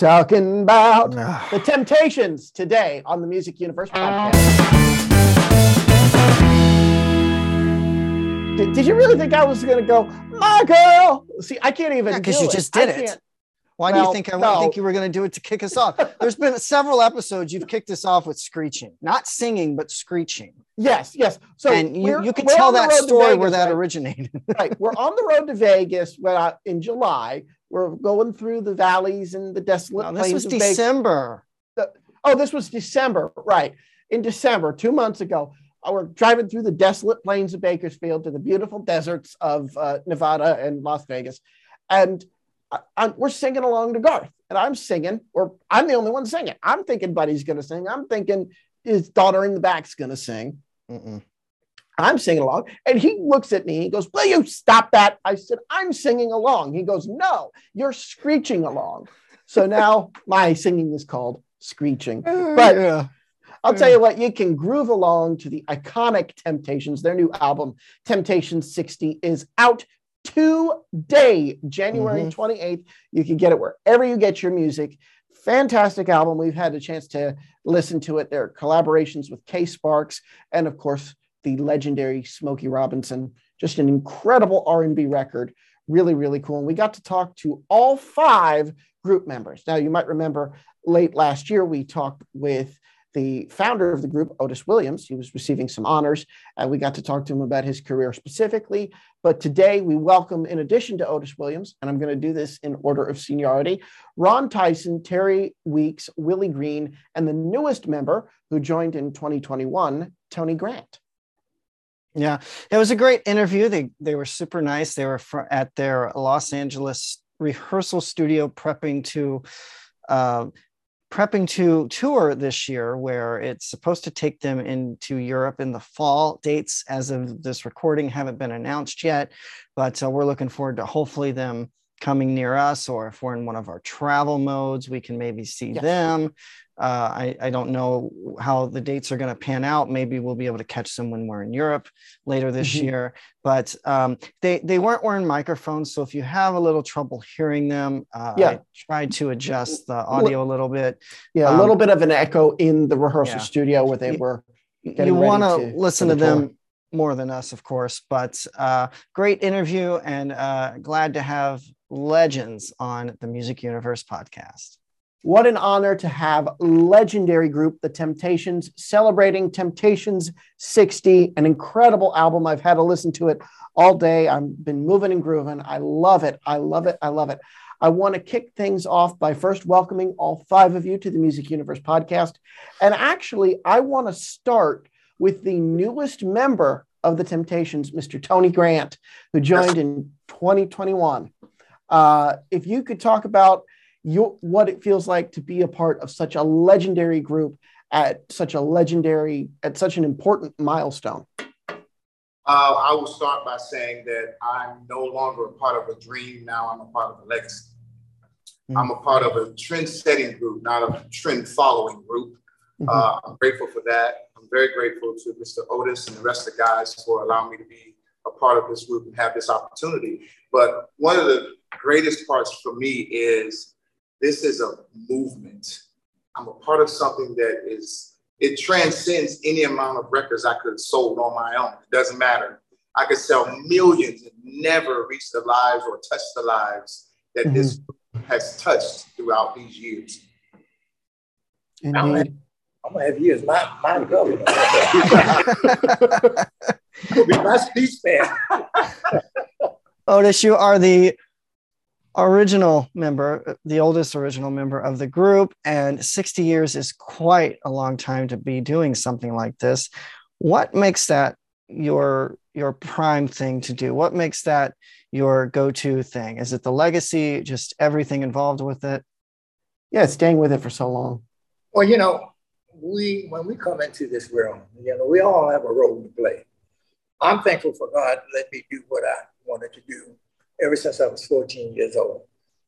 Talking about the Temptations today on the Music Universe podcast. Did, did you really think I was going to go, my girl? See, I can't even. Because do you just did I it. can't- Why do you think I no. think you were going to do it to kick us off? There's been several episodes you've kicked us off with screeching, not singing, but screeching. Yes, yes. So and you, you could tell that story where that right? originated. right. We're on the road to Vegas when uh, I, in July. We're going through the valleys and the desolate No, this plains was of Vegas. December. Oh, this was December, right? In December, two months ago, uh, we're driving through the desolate plains of Bakersfield to the beautiful deserts of uh, Nevada and Las Vegas, and I, I'm, we're singing along to Garth, and I'm singing, or I'm the only one singing. I'm thinking Buddy's going to sing. I'm thinking his daughter in the back's going to sing. Mm-mm. I'm singing along, and he looks at me. He goes, "Will you stop that?" I said, "I'm singing along." He goes, "No, you're screeching along." So now my singing is called screeching. Oh, but yeah. I'll tell you what, you can groove along to the iconic Temptations. Their new album, Temptation 60, is out today, January mm-hmm. 28th. You can get it wherever you get your music. Fantastic album. We've had a chance to listen to it. There are collaborations with K Sparks and, of course, the legendary Smokey Robinson. Just an incredible R&B record. Really, really cool. And we got to talk to all five group members. Now, you might remember late last year, we talked with the founder of the group, Otis Williams. He was receiving some honors, and we got to talk to him about his career specifically. But today we welcome, in addition to Otis Williams, and I'm going to do this in order of seniority, Ron Tyson, Terry Weeks, Willie Green, and the newest member who joined in 2021, Tony Grant. Yeah, it was a great interview. They they were super nice. They were fr- at their Los Angeles rehearsal studio prepping to uh, prepping to tour this year, where it's supposed to take them into Europe in the fall. Dates as of this recording haven't been announced yet, but uh, we're looking forward to hopefully them coming near us, or if we're in one of our travel modes, we can maybe see Yes. them. Uh, I, I don't know how the dates are going to pan out. Maybe we'll be able to catch them when we're in Europe later this Mhm. year. But um, they they weren't wearing microphones, so if you have a little trouble hearing them, uh, Yeah. I tried to adjust the audio a little bit. Yeah, a Um, little bit of an echo in the rehearsal yeah. studio where they were. getting you want to- listen to the tour. them more than us, of course. But uh, great interview, and uh, glad to have legends on the Music Universe podcast. What an honor to have legendary group, The Temptations, celebrating Temptations 60, an incredible album. I've had to listen to it all day. I've been moving and grooving. I love it. I love it. I love it. I want to kick things off by first welcoming all five of you to the Music Universe podcast. And actually, I want to start with the newest member of The Temptations, Mr. Tony Grant, who joined in 2021. Uh, if you could talk about your what it feels like to be a part of such a legendary group at such a legendary at such an important milestone. Uh, I will start by saying that I'm no longer a part of a dream. Now I'm a part of a legacy. I'm a part of a trend setting group, not a trend following group. Uh, I'm grateful for that. I'm very grateful to Mr. Otis and the rest of the guys for allowing me to be a part of this group and have this opportunity. But one of the greatest parts for me is this is a movement. I'm a part of something that is, it transcends any amount of records I could have sold on my own. It doesn't matter. I could sell millions and never reach the lives or touch the lives that mm-hmm. this has touched throughout these years. Indeed. I'm gonna have you as my, my governor. You'll be my speech man. Otis, you are the original member, uh, the oldest original member of the group, and 60 years is quite a long time to be doing something like this. What makes that your your prime thing to do? What makes that your go-to thing? Is it the legacy, just everything involved with it? Yeah, staying with it for so long. Well, you know, we when we come into this world, you know, we all have a role to play. I'm thankful for God let me do what I wanted to do ever since I was 14 years old.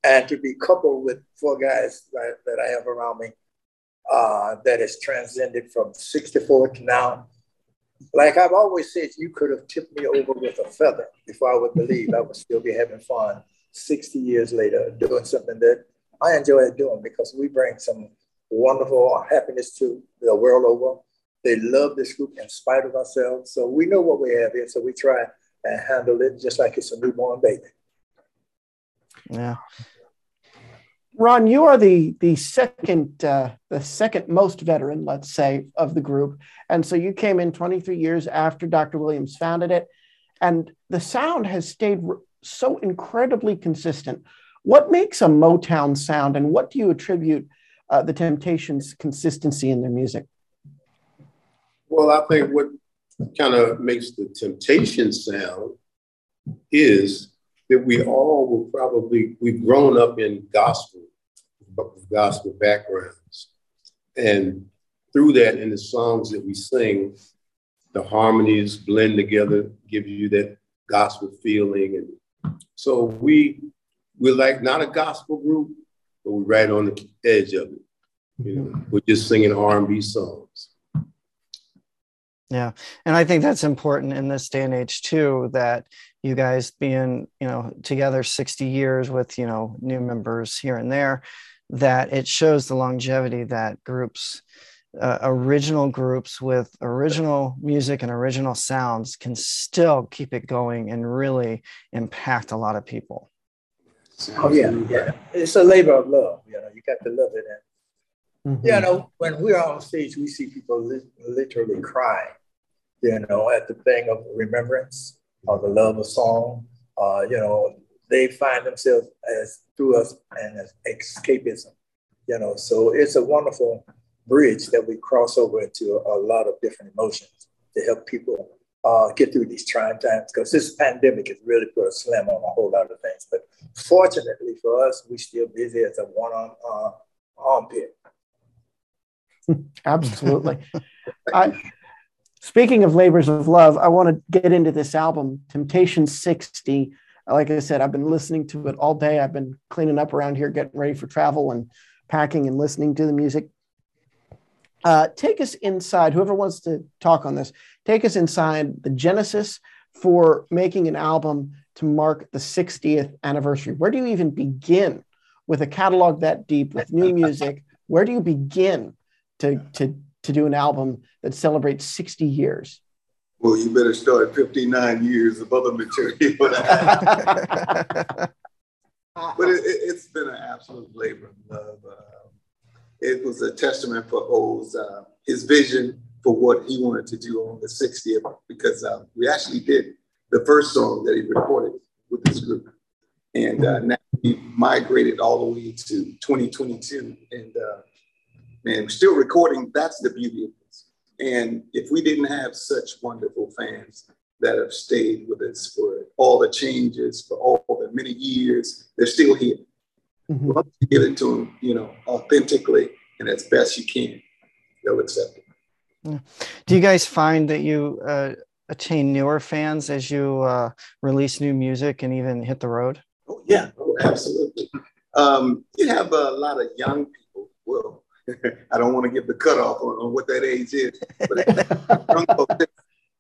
And to be coupled with four guys that, that I have around me uh, that has transcended from 64 to now. Like I've always said, you could have tipped me over with a feather before I would believe I would still be having fun 60 years later doing something that I enjoy doing because we bring some wonderful happiness to the world over. They love this group in spite of ourselves. So we know what we have here. So we try and handle it just like it's a newborn baby. Yeah. Ron, you are the the second uh, the second most veteran, let's say, of the group, and so you came in 23 years after Dr. Williams founded it, and the sound has stayed so incredibly consistent. What makes a Motown sound, and what do you attribute uh, the Temptations' consistency in their music? Well, I think what kind of makes the Temptation sound is that we all will probably we've grown up in gospel gospel backgrounds. And through that in the songs that we sing the harmonies blend together give you that gospel feeling. And so we we're like not a gospel group but we're right on the edge of it. You know we're just singing r&b songs yeah. And I think that's important in this day and age too, that you guys being, you know, together 60 years with, you know, new members here and there, that it shows the longevity that groups, uh, original groups with original music and original sounds can still keep it going and really impact a lot of people. Oh yeah, yeah. It's a labor of love. You know, you got to love it. And mm-hmm. you know, when we're on stage, we see people li- literally crying you know, at the thing of remembrance or the love of song. Uh, you know, they find themselves as through us and as escapism. You know, so it's a wonderful bridge that we cross over into a, a lot of different emotions to help people uh, get through these trying times because this pandemic has really put a slam on a whole lot of things. But fortunately for us, we're still busy as a one on uh, armpit. Absolutely. I, Speaking of labors of love, I want to get into this album, Temptation 60. Like I said, I've been listening to it all day. I've been cleaning up around here, getting ready for travel and packing and listening to the music. Uh, take us inside, whoever wants to talk on this, take us inside the genesis for making an album to mark the 60th anniversary. Where do you even begin with a catalog that deep with new music? Where do you begin to, to to do an album that celebrates 60 years? Well, you better start 59 years of other material. but it, has it, been an absolute labor of love. Uh, it was a testament for O's, uh, his vision for what he wanted to do on the 60th, because uh, we actually did the first song that he recorded with this group. And uh, now we migrated all the way to 2022. And and still recording. That's the beauty of this. And if we didn't have such wonderful fans that have stayed with us for all the changes, for all the many years, they're still here. Mm-hmm. Once you give it to them, you know, authentically and as best you can, they'll accept it. Yeah. Do you guys find that you uh, attain newer fans as you uh, release new music and even hit the road? Oh, yeah, oh, absolutely. Um, you have a lot of young people. Well, I don't want to give the cutoff on, on what that age is, but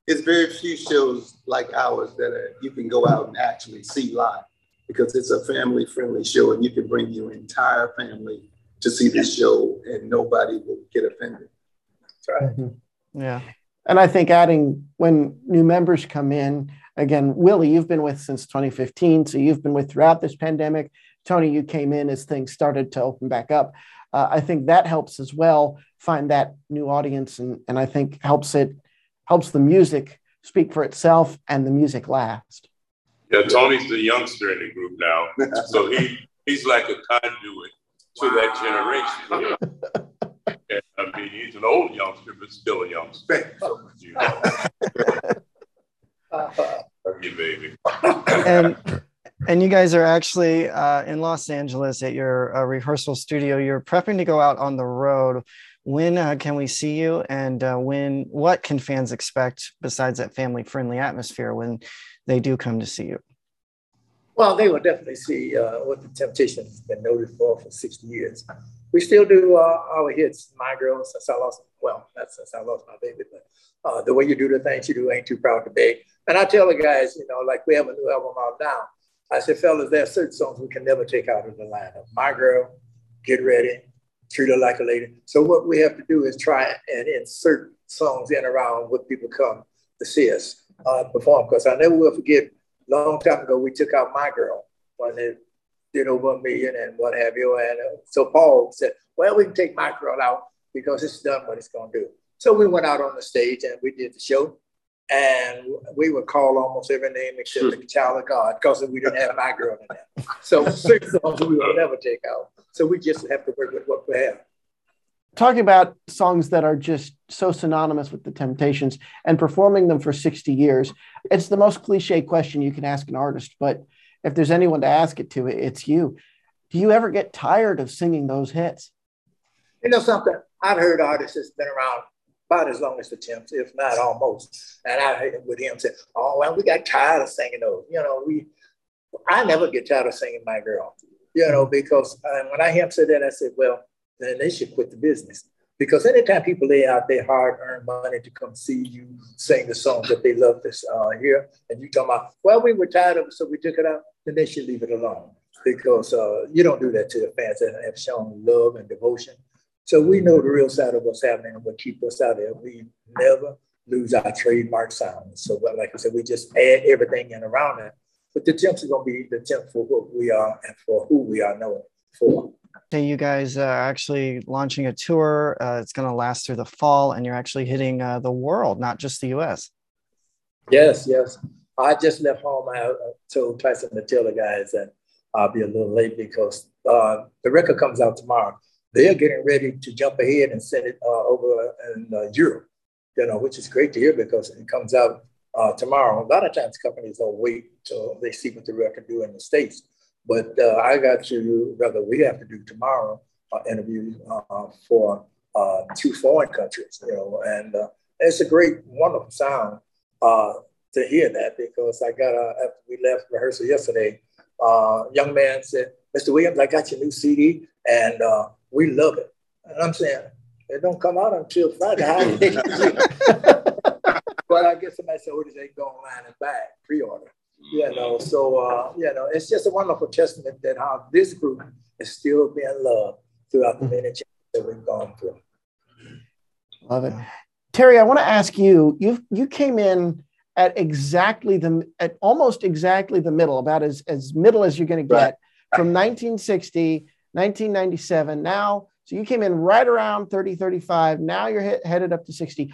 it's very few shows like ours that are, you can go out and actually see live because it's a family friendly show and you can bring your entire family to see this show and nobody will get offended. That's right. Mm-hmm. Yeah. And I think adding when new members come in, again, Willie, you've been with since 2015, so you've been with throughout this pandemic. Tony, you came in as things started to open back up uh, I think that helps as well find that new audience, and and I think helps it helps the music speak for itself and the music last. Yeah, Tony's the youngster in the group now, so he he's like a conduit to that generation. and, I mean, he's an old youngster, but still a youngster. So, you know. you, baby. And and you guys are actually uh, in Los Angeles at your uh, rehearsal studio. You're prepping to go out on the road. When uh, can we see you? And uh, when? What can fans expect besides that family-friendly atmosphere when they do come to see you? Well, they will definitely see uh, what the Temptation has been noted for for 60 years. We still do uh, our hits, "My Girl," since I lost. Well, that's since I lost my baby, but the way you do the things you do, ain't too proud to beg. And I tell the guys, you know, like we have a new album out now I said, fellas, there are certain songs we can never take out of the lineup. My Girl, get ready, treat her like a lady. So what we have to do is try and insert songs in around what people come to see us uh, perform. Because I never will forget, long time ago, we took out My Girl when it did over a million and what have you. And uh, so Paul said, well, we can take My Girl out because it's done what it's going to do. So we went out on the stage and we did the show. And we would call almost every name except the hmm. child of God because we didn't have my girl in there. So six songs we would never take out. So we just have to work with what we have. Talking about songs that are just so synonymous with the Temptations and performing them for 60 years, it's the most cliche question you can ask an artist. But if there's anyone to ask it to, it's you. Do you ever get tired of singing those hits? You know something? I've heard artists that's been around about as long as the Temps, if not almost. And I with him said, "Oh well, we got tired of singing those. You know, we. I never get tired of singing my girl. You know, because uh, when I him say that, I said, well, then they should quit the business. Because anytime people lay out their hard-earned money to come see you sing the songs that they love to uh, hear, and you talk about, well, we were tired of it, so we took it out, then they should leave it alone. Because uh, you don't do that to the fans that have shown love and devotion so we know the real side of what's happening and what keep us out there. We never lose our trademark sound. So like I said, we just add everything in around it. But the temps are going to be the temp for what we are and for who we are known for. Okay, you guys are actually launching a tour. Uh, it's going to last through the fall, and you're actually hitting uh, the world, not just the U.S. Yes, yes. I just left home. I told Tyson to tell the guys that I'll be a little late because uh, the record comes out tomorrow they're getting ready to jump ahead and send it uh, over in uh, Europe, you know, which is great to hear because it comes out uh, tomorrow. A lot of times companies don't wait till they see what the record do in the States. But uh, I got to, rather, we have to do tomorrow uh, interviews uh, for two foreign countries, you know, and it's a great, wonderful sound to hear that because I got, after we left rehearsal yesterday, young man said, Mr. Williams, I got your new CD. And we love it. And I'm saying, it don't come out until Friday. but I guess somebody said, oh, they go online and buy it, pre-order. You mm-hmm. know, so, uh, you know, it's just a wonderful testament that how this group is still being loved throughout the many changes that we've gone through. Love it. Terry, I want to ask you, you you came in at exactly the at almost exactly the middle, about as, as middle as you're going to get right. from 1960 1997. Now, so you came in right around 30, 35. Now you're hit, headed up to 60.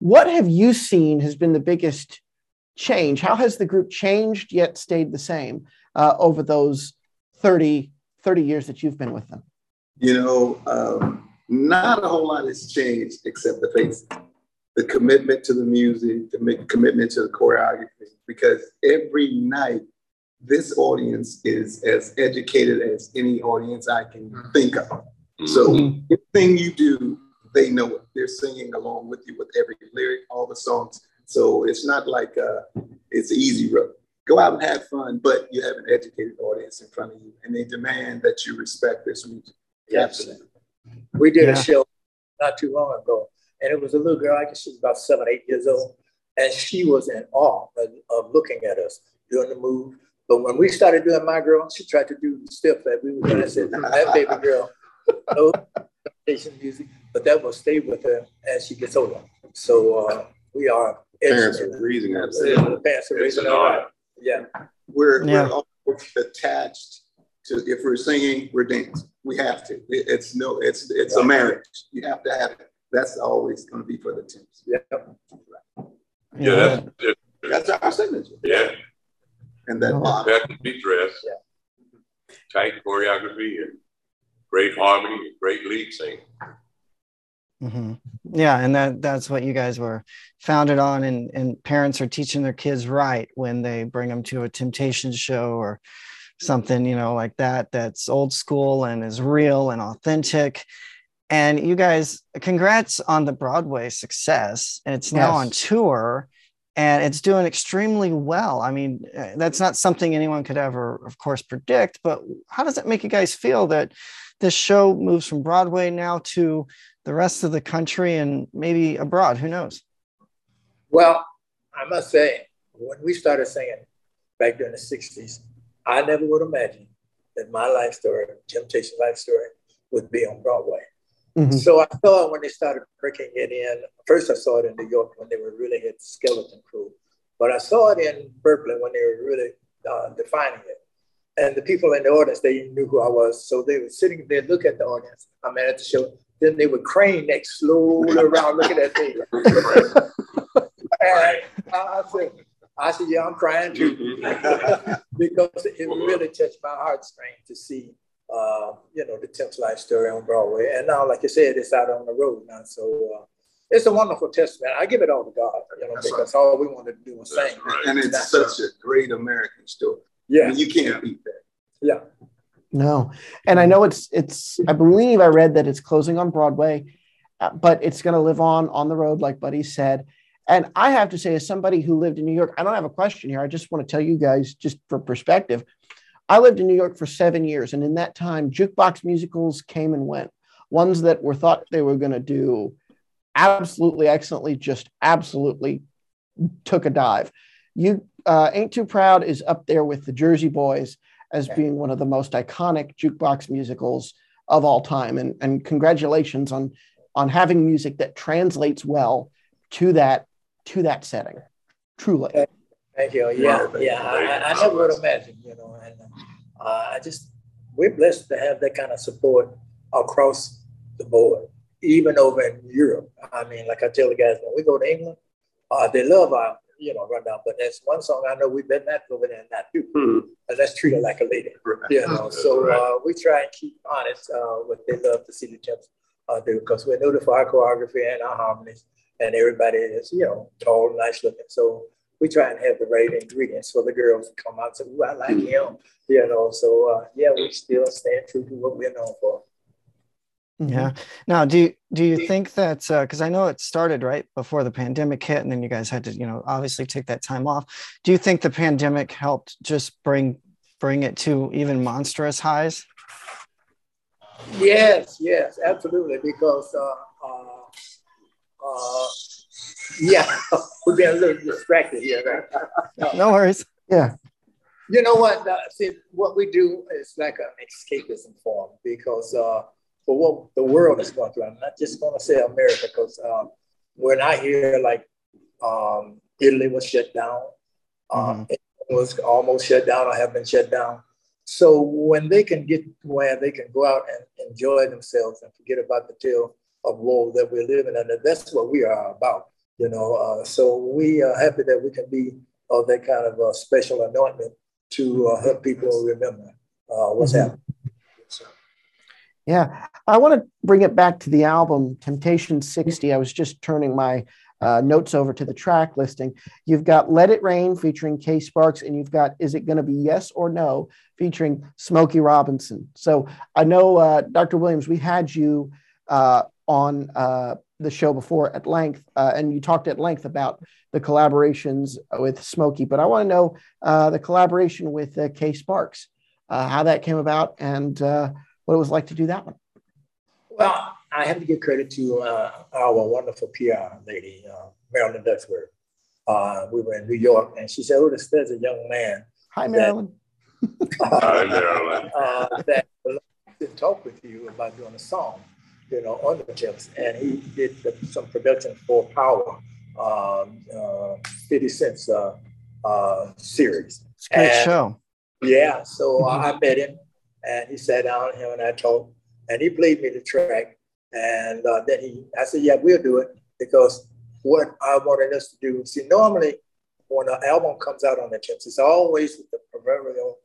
What have you seen has been the biggest change? How has the group changed yet stayed the same uh, over those 30, 30 years that you've been with them? You know, um, not a whole lot has changed except the face, the commitment to the music, the commitment to the choreography, because every night this audience is as educated as any audience I can mm-hmm. think of. Mm-hmm. So anything you do, they know it. They're singing along with you with every lyric, all the songs. So it's not like uh, it's easy road. Go out and have fun, but you have an educated audience in front of you, and they demand that you respect this music. Absolutely. We did yeah. a show not too long ago, and it was a little girl. I guess she was about seven, eight years old, and she was in awe of, of looking at us doing the move but when we started doing My Girl, she tried to do the stuff that we were going to say, that baby girl, no temptation music, but that will stay with her as she gets older. So uh, we are parents are raising us. Parents are raising us. Yeah. We're, yeah. we're all attached to if we're singing, we're dancing. We have to. It's no, it's it's a marriage. You have to have it. That's always going to be for the Temps. Yeah. Yeah, that's, that's our signature. Yeah and that oh. Perfectly dressed, yeah. tight choreography, and great harmony, and great lead singing. Mm-hmm. Yeah, and that that's what you guys were founded on, and and parents are teaching their kids right when they bring them to a temptation show or something, you know, like that. That's old school and is real and authentic. And you guys, congrats on the Broadway success. And it's now yes. on tour and it's doing extremely well. I mean, uh, that's not something anyone could ever, of course, predict. But how does it make you guys feel that this show moves from Broadway now to the rest of the country and maybe abroad? Who knows? Well, I must say, when we started singing back during the 60s, I never would imagine that my life story, Temptation life story, would be on Broadway. Mm-hmm. So I saw it when they started breaking it in. First, I saw it in New York when they were really hit Skeleton Crew, but I saw it in Berkeley when they were really uh, defining it. And the people in the audience, they knew who I was. So they were sitting there, look at the audience. I'm at the show. Then they would crane neck slowly around looking at me. and I said, I said, yeah, I'm crying too. because it really touched my heartstrings to see, uh, you know, the Temps life story on Broadway. And now, like you said, it's out on the road now. So uh, it's a wonderful testament. I give it all to God, you know, That's because right. all we wanted to do was sing. Right. And it's such a great American story. Yeah. I mean, you can't beat that. Yeah. No, and I know it's it's. I believe I read that it's closing on Broadway, uh, but it's going to live on on the road, like Buddy said. And I have to say, as somebody who lived in New York, I don't have a question here. I just want to tell you guys, just for perspective, I lived in New York for seven years, and in that time, jukebox musicals came and went. Ones that were thought they were going to do absolutely excellently, just absolutely took a dive. You uh, Ain't Too Proud is up there with the Jersey Boys as being one of the most iconic jukebox musicals of all time. And, and congratulations on, on having music that translates well to that, to that setting. Truly. Thank you. Yeah, yeah. I, I never would imagine, you know, and uh, I just, we're blessed to have that kind of support across the board, even over in Europe. I mean, like I tell the guys, when we go to England, uh, they love our you know, run down. But there's one song I know we've been that over there and not do. Mm-hmm. And that's treat her like a lady. Right. You know, so right. uh, we try and keep honest uh, what they love to see the temps uh, do because we're noted for our choreography and our harmonies, and everybody is, you know, tall, nice looking. So we try and have the right ingredients for the girls to come out and say, "Ooh, I like him," you know. So uh, yeah, we still stand true to what we're known for. Yeah. Now, do you, do you think that because uh, I know it started right before the pandemic hit, and then you guys had to, you know, obviously take that time off. Do you think the pandemic helped just bring bring it to even monstrous highs? Yes, yes, absolutely. Because uh, uh, uh yeah, we're being a little distracted here. Right? no worries. Yeah. You know what? Uh, see, what we do is like an escapism form because uh, for what the world is going through. I'm not just going to say America because um, when I hear like um, Italy was shut down, um, mm-hmm. it was almost shut down or have been shut down. So when they can get where they can go out and enjoy themselves and forget about the tale of woe that we're living under, that's what we are about, you know. Uh, so we are happy that we can be of that kind of uh, special anointment to uh, help people remember uh, what's mm-hmm. happening. Yeah, I want to bring it back to the album Temptation 60. I was just turning my uh, notes over to the track listing. You've got Let It Rain featuring Kay Sparks, and you've got Is It Gonna Be Yes or No featuring Smokey Robinson. So I know, uh, Dr. Williams, we had you uh, on uh, the show before at length, uh, and you talked at length about the collaborations with Smokey, but I want to know uh, the collaboration with Kay Sparks, how that came about, and what it was like to do that one. Well, I have to give credit to uh, our wonderful PR lady, uh, Marilyn Duckworth. Uh, we were in New York, and she said, "Oh, there's a young man." Hi, Marilyn. That, Hi, Marilyn. Uh, that to talk with you about doing a song, you know, on the Temps, and he did the, some production for Power, um, uh, Fifty Cent's uh, uh, series. It's a great and, show. Yeah, so I met him and he sat down, him and I talked, and he played me the track. And uh, then he, I said, yeah, we'll do it because what I wanted us to do, see, normally when an album comes out on the Temps, it's always with the proverbial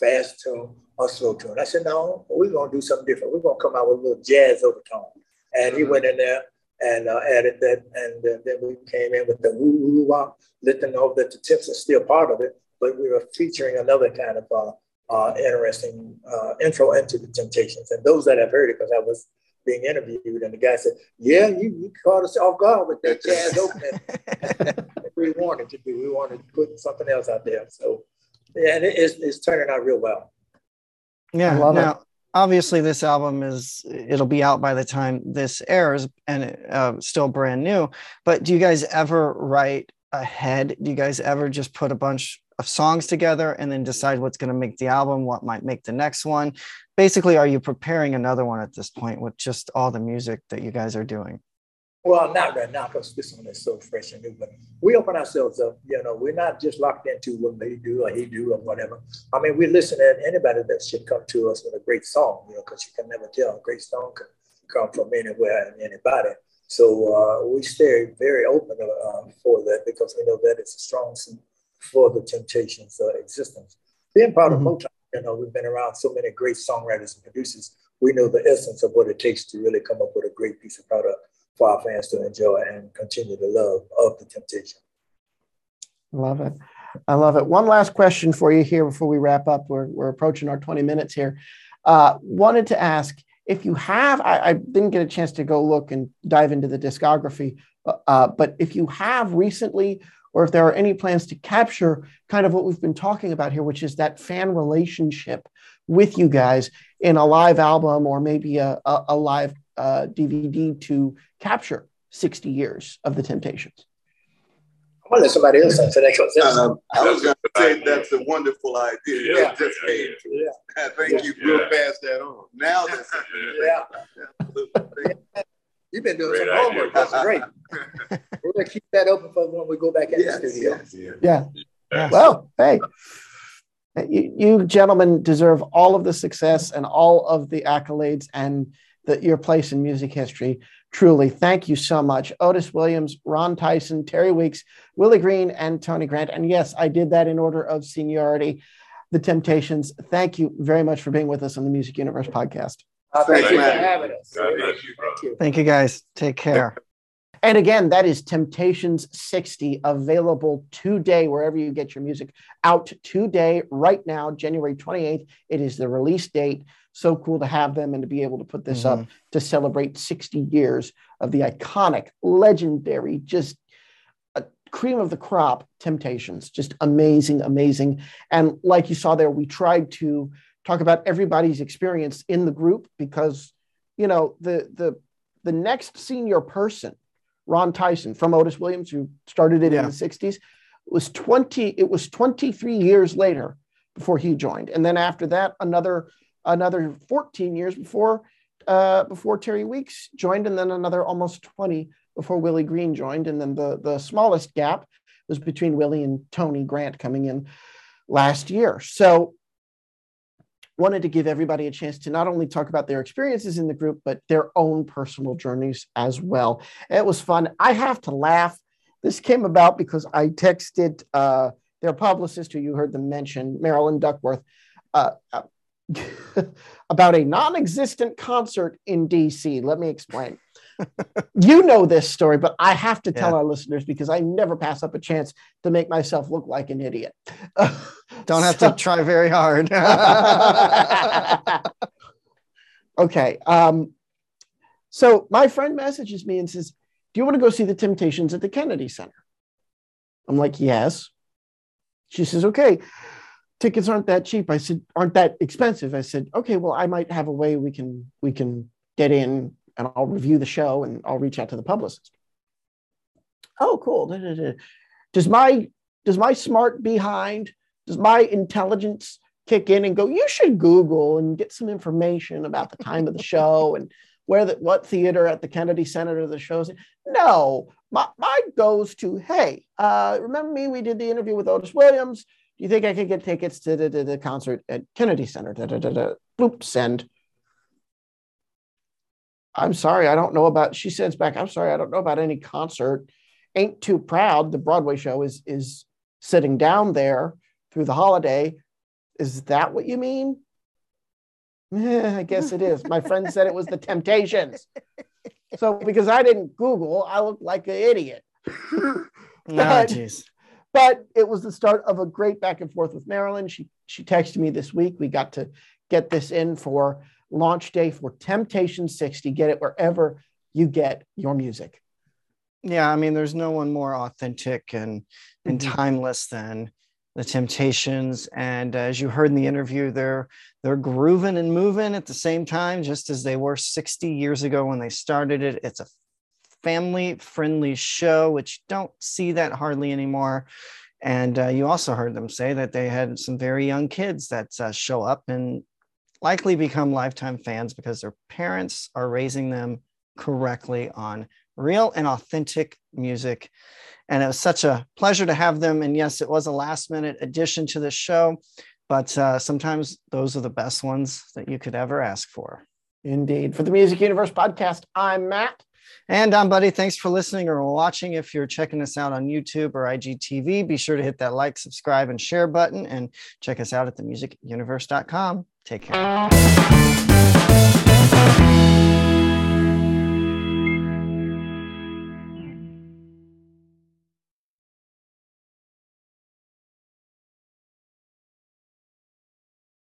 fast tune or slow tune. I said, no, we're going to do something different. We're going to come out with a little jazz overtone. And he went in there and uh, added that. And uh, then we came in with the woo woo wah, let them know that the Temps are still part of it, but we were featuring another kind of uh, uh, interesting uh, intro into the Temptations. And those that have heard it, because I was being interviewed, and the guy said, "Yeah, you, you caught us off guard with that jazz opening." we wanted to do. We wanted to put something else out there. So, yeah, and it, it's, it's turning out real well. Yeah. Now, it. obviously, this album is it'll be out by the time this airs, and uh, still brand new. But do you guys ever write ahead? Do you guys ever just put a bunch of songs together and then decide what's going to make the album, what might make the next one? basically, are you preparing another one at this point with just all the music that you guys are doing? Well, not right now because this one is so fresh and new, but we open ourselves up. You know, we're not just locked into what they do or he do or whatever. I mean, we listen to anybody that should come to us with a great song, you know, because you can never tell a great song can come from anywhere and anybody. So uh, we stay very open uh, for that because we know that it's a strong suit for the Temptations' uh, existence. Being part mm-hmm. of Motown, you know, we've been around so many great songwriters and producers. We know the essence of what it takes to really come up with a great piece of product for our fans to enjoy and continue the love of the temptation. I love it. I love it. One last question for you here before we wrap up. We're, we're approaching our 20 minutes here. Uh, wanted to ask if you have, I, I, didn't get a chance to go look and dive into the discography, uh, but if you have recently, or if there are any plans to capture kind of what we've been talking about here, which is that fan relationship with you guys in a live album or maybe a, a, a live uh, DVD to capture 60 years of the Temptations? I'm gonna let somebody else answer that question. Um, I was going to say that's a wonderful idea. Yeah. Just yeah. yeah. Thank you. We'll pass that on. Now that's yeah. You've been doing great some homework. That's great. We're gonna keep that open for when we go back in yes, the studio. Yes, yeah. yeah. Well, hey. You, you gentlemen deserve all of the success and all of the accolades and the, your place in music history. Truly, thank you so much. Otis Williams, Ron Tyson, Terry Weeks, Willie Green, and Tony Grant. And yes, I did that in order of seniority. The Temptations, thank you very much for being with us on the Music Universe podcast. Uh, thank, thank you for having us. Thank you. Thank you, guys. Take care. And again, that is Temptations 60 available today, wherever you get your music out today, right now, January 28th. It is the release date so cool to have them and to be able to put this mm-hmm. up to celebrate 60 years of the iconic, legendary, just a cream of the crop temptations. Just amazing, amazing. And like you saw there, we tried to talk about everybody's experience in the group because, you know, the the the next senior person, Ron Tyson from Otis Williams, who started it yeah. in the 60s, was 20, it was 23 years later before he joined. And then after that, another another 14 years before uh, before Terry Weeks joined, and then another almost 20 before Willie Green joined, and then the the smallest gap was between Willie and Tony Grant coming in last year. So wanted to give everybody a chance to not only talk about their experiences in the group, but their own personal journeys as well. It was fun. I have to laugh. This came about because I texted uh, their publicist, who you heard them mention, Marilyn Duckworth, uh, about a non existent concert in DC. Let me explain. You know this story, but I have to tell yeah. our listeners because I never pass up a chance to make myself look like an idiot. Don't have so, to try very hard. okay. Um, so my friend messages me and says, Do you want to go see the Temptations at the Kennedy Center? I'm like, Yes. She says, Okay tickets aren't that cheap. I said, aren't that expensive? I said, okay, well, I might have a way we can we can get in and I'll review the show and I'll reach out to the publicist. Oh, cool. Does my does my smart behind, does my intelligence kick in and go, you should Google and get some information about the time of the show and where the what theater at the Kennedy Center the show's in? No, my, mine goes to, hey, uh, remember me? We did the interview with Otis Williams Do you think I could get tickets to the, the, the concert at Kennedy Center? Da, da, da, da. Boop, send. I'm sorry, I don't know about. She sends back. I'm sorry, I don't know about any concert. Ain't too proud. The Broadway show is is sitting down there through the holiday. Is that what you mean? I guess it is. My friend said it was the Temptations. So because I didn't Google, I look like an idiot. oh, jeez but it was the start of a great back and forth with Marilyn. She she texted me this week. We got to get this in for launch day for Temptation 60. Get it wherever you get your music. Yeah, I mean, there's no one more authentic and and mm-hmm. timeless than the Temptations. And as you heard in the interview, they're they're grooving and moving at the same time, just as they were 60 years ago when they started it. It's a family friendly show, which don't see that hardly anymore. And uh, you also heard them say that they had some very young kids that uh, show up and likely become lifetime fans because their parents are raising them correctly on real and authentic music. And it was such a pleasure to have them. And yes, it was a last minute addition to the show, but uh, sometimes those are the best ones that you could ever ask for. Indeed. For the Music Universe podcast, I'm Matt. And I'm Buddy. Thanks for listening or watching. If you're checking us out on YouTube or IGTV, be sure to hit that like, subscribe, and share button and check us out at themusicuniverse.com. Take care.